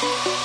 Thank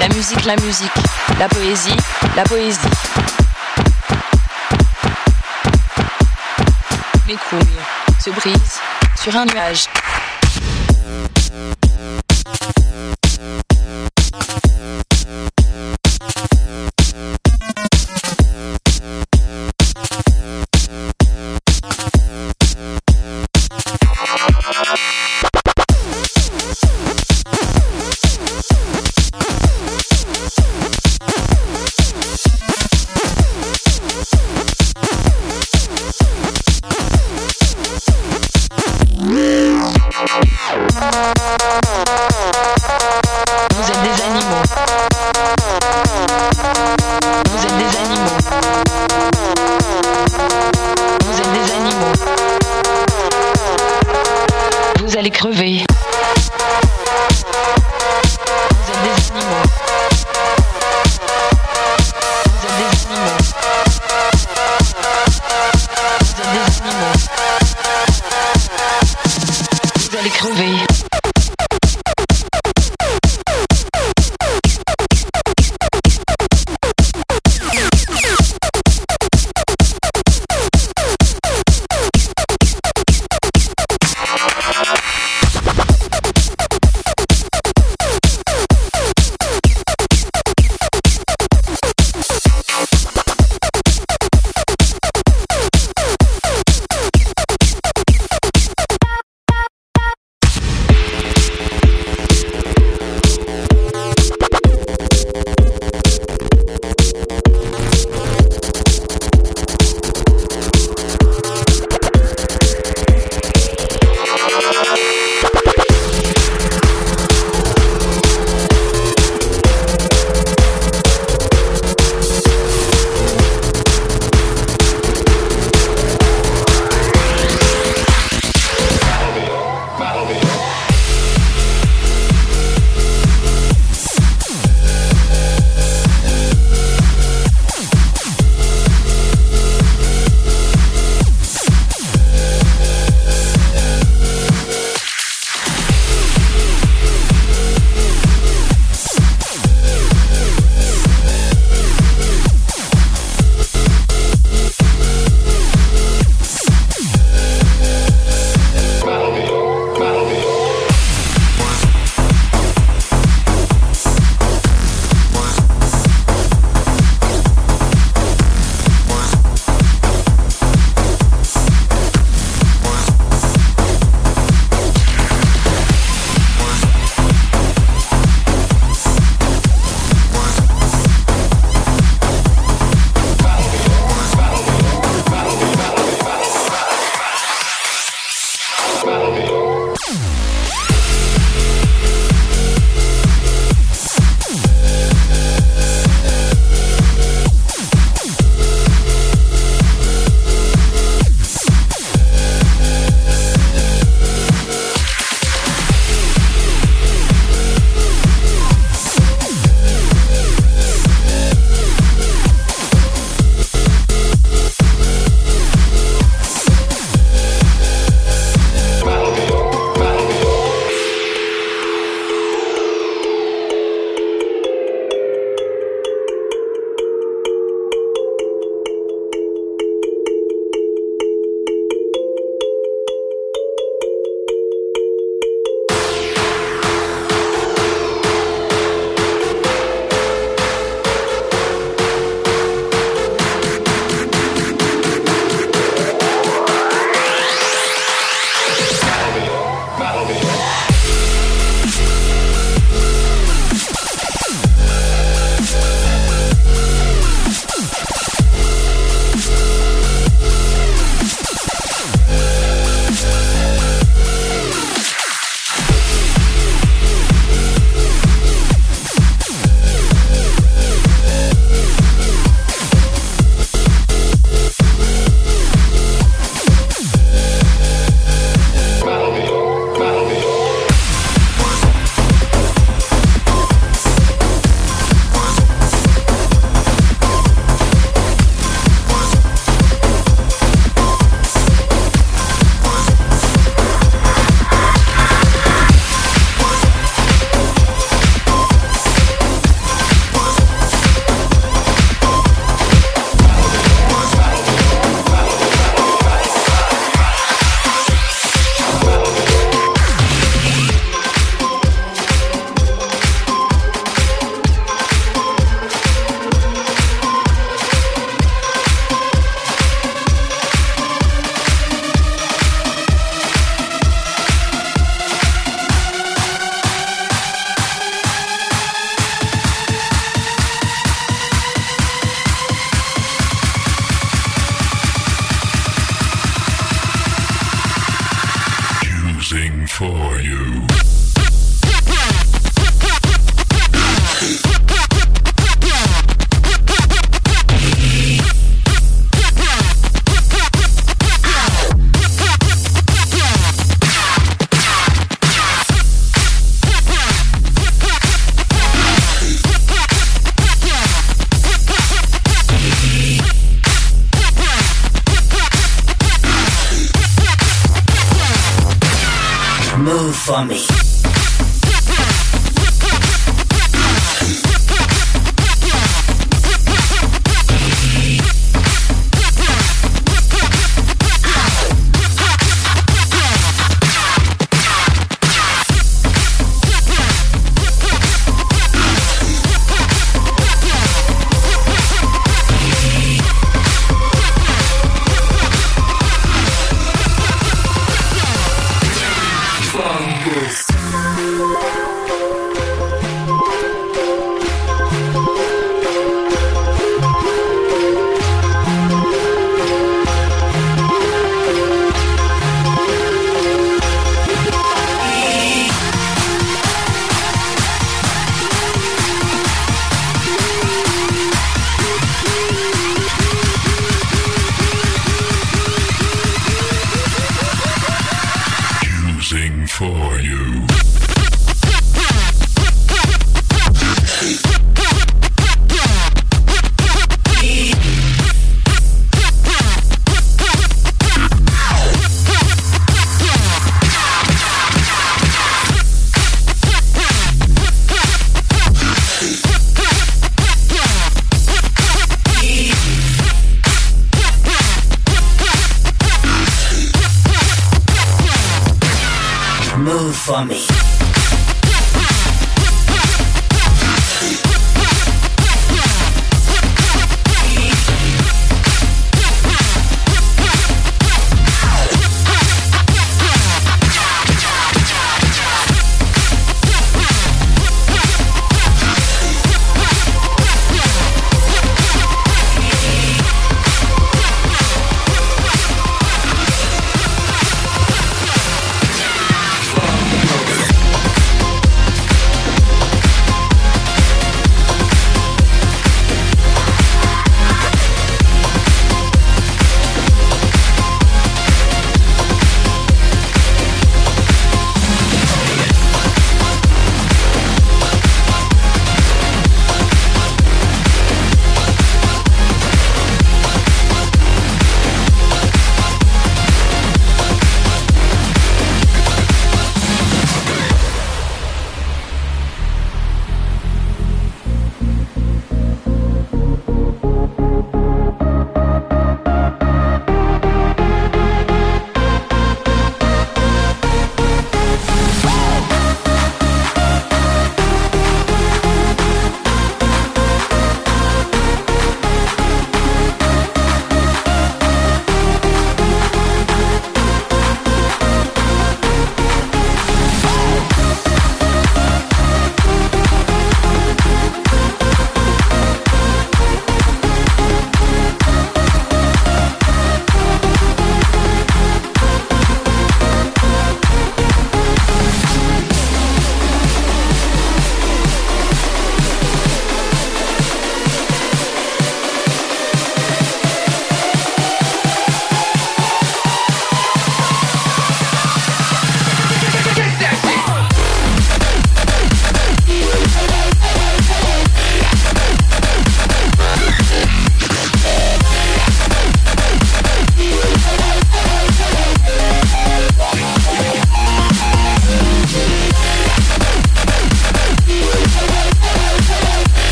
la musique, la musique, la poésie, la poésie. Mes couilles se brisent sur un nuage.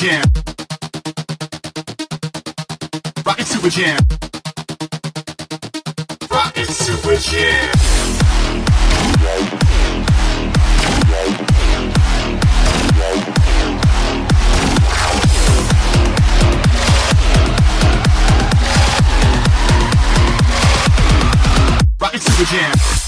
Jam. Rocket Super Jam again.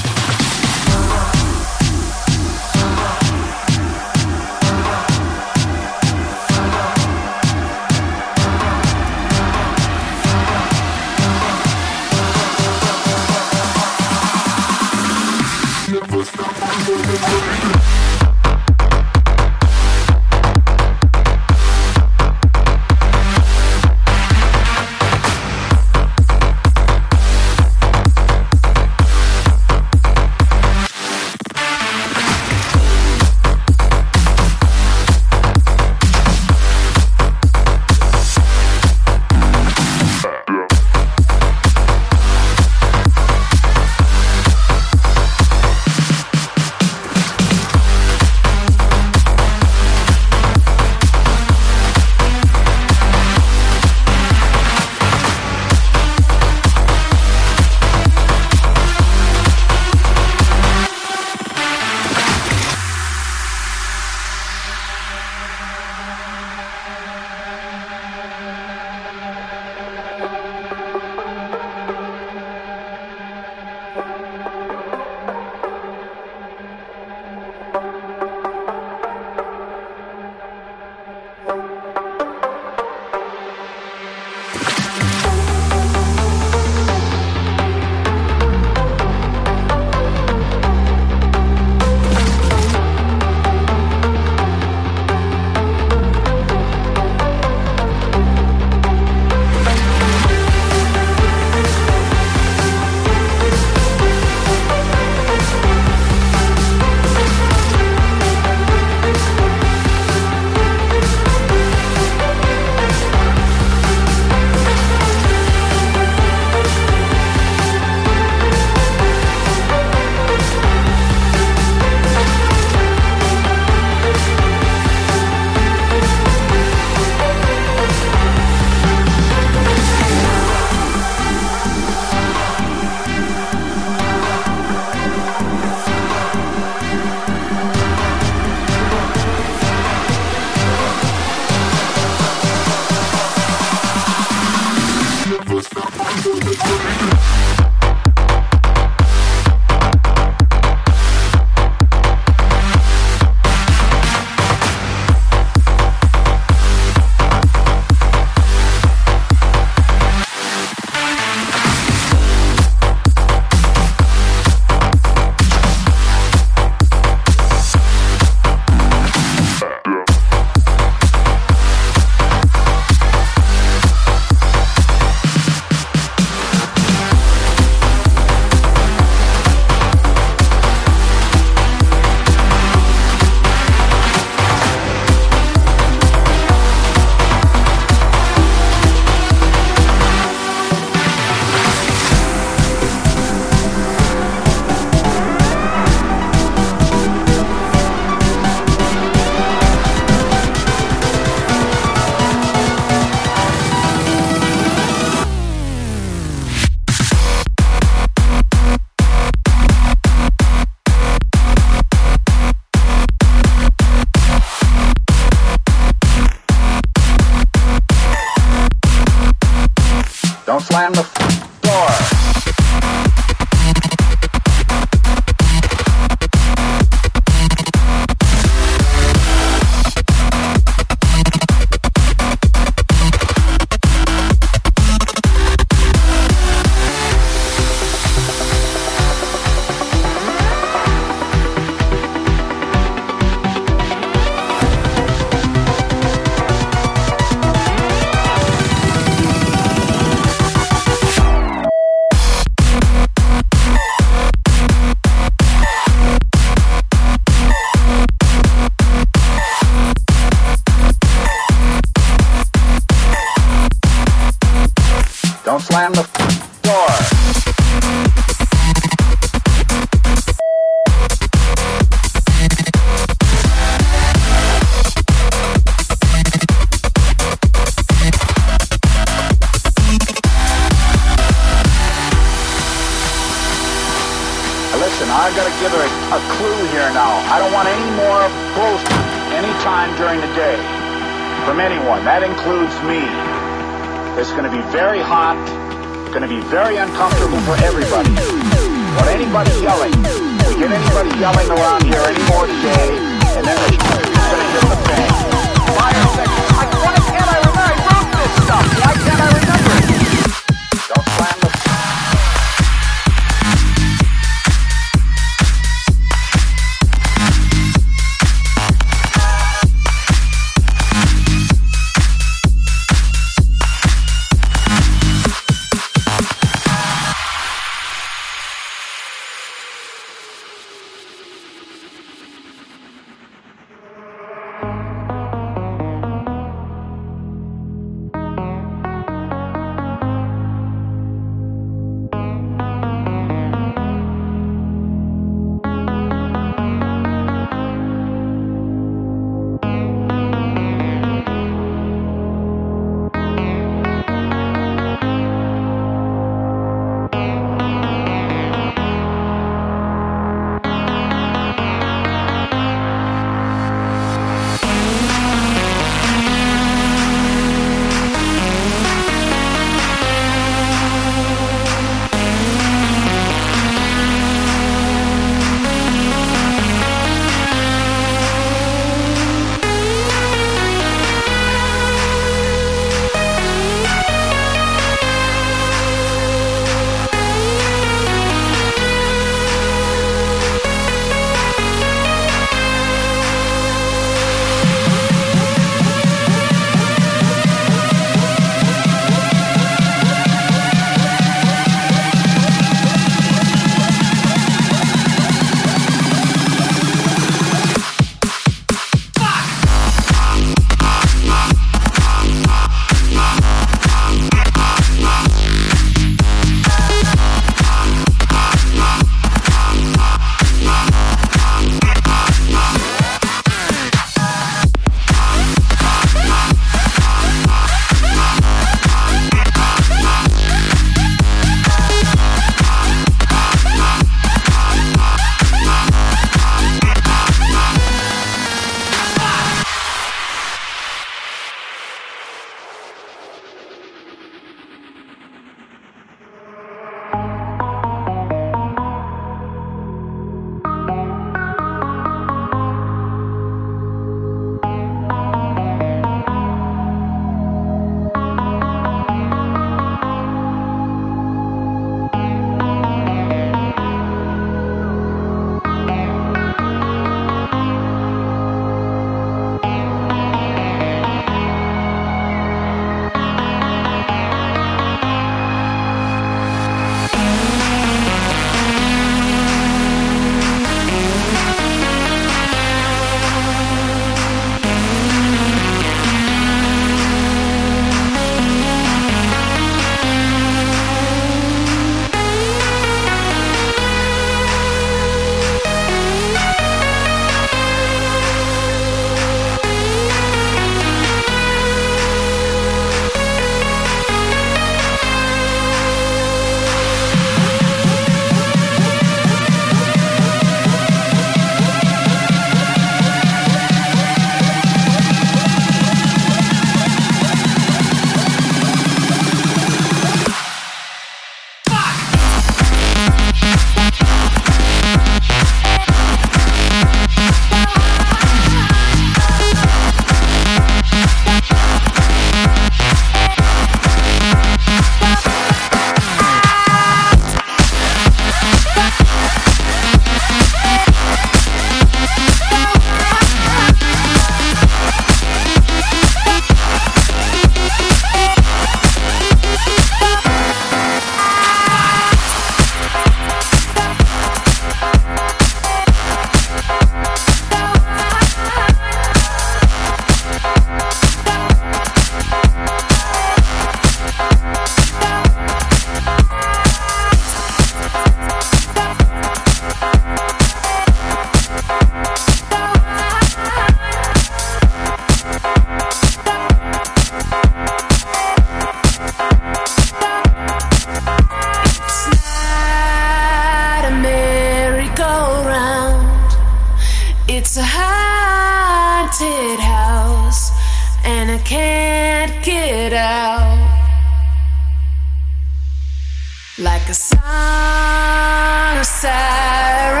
Sirens,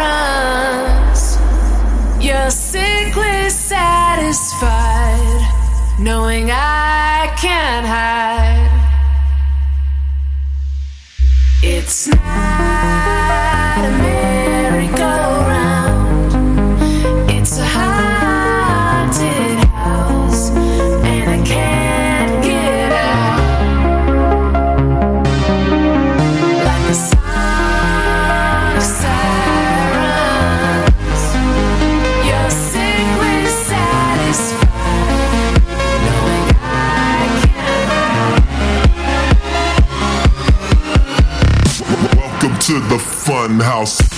you're sickly satisfied, knowing I can't hide. House.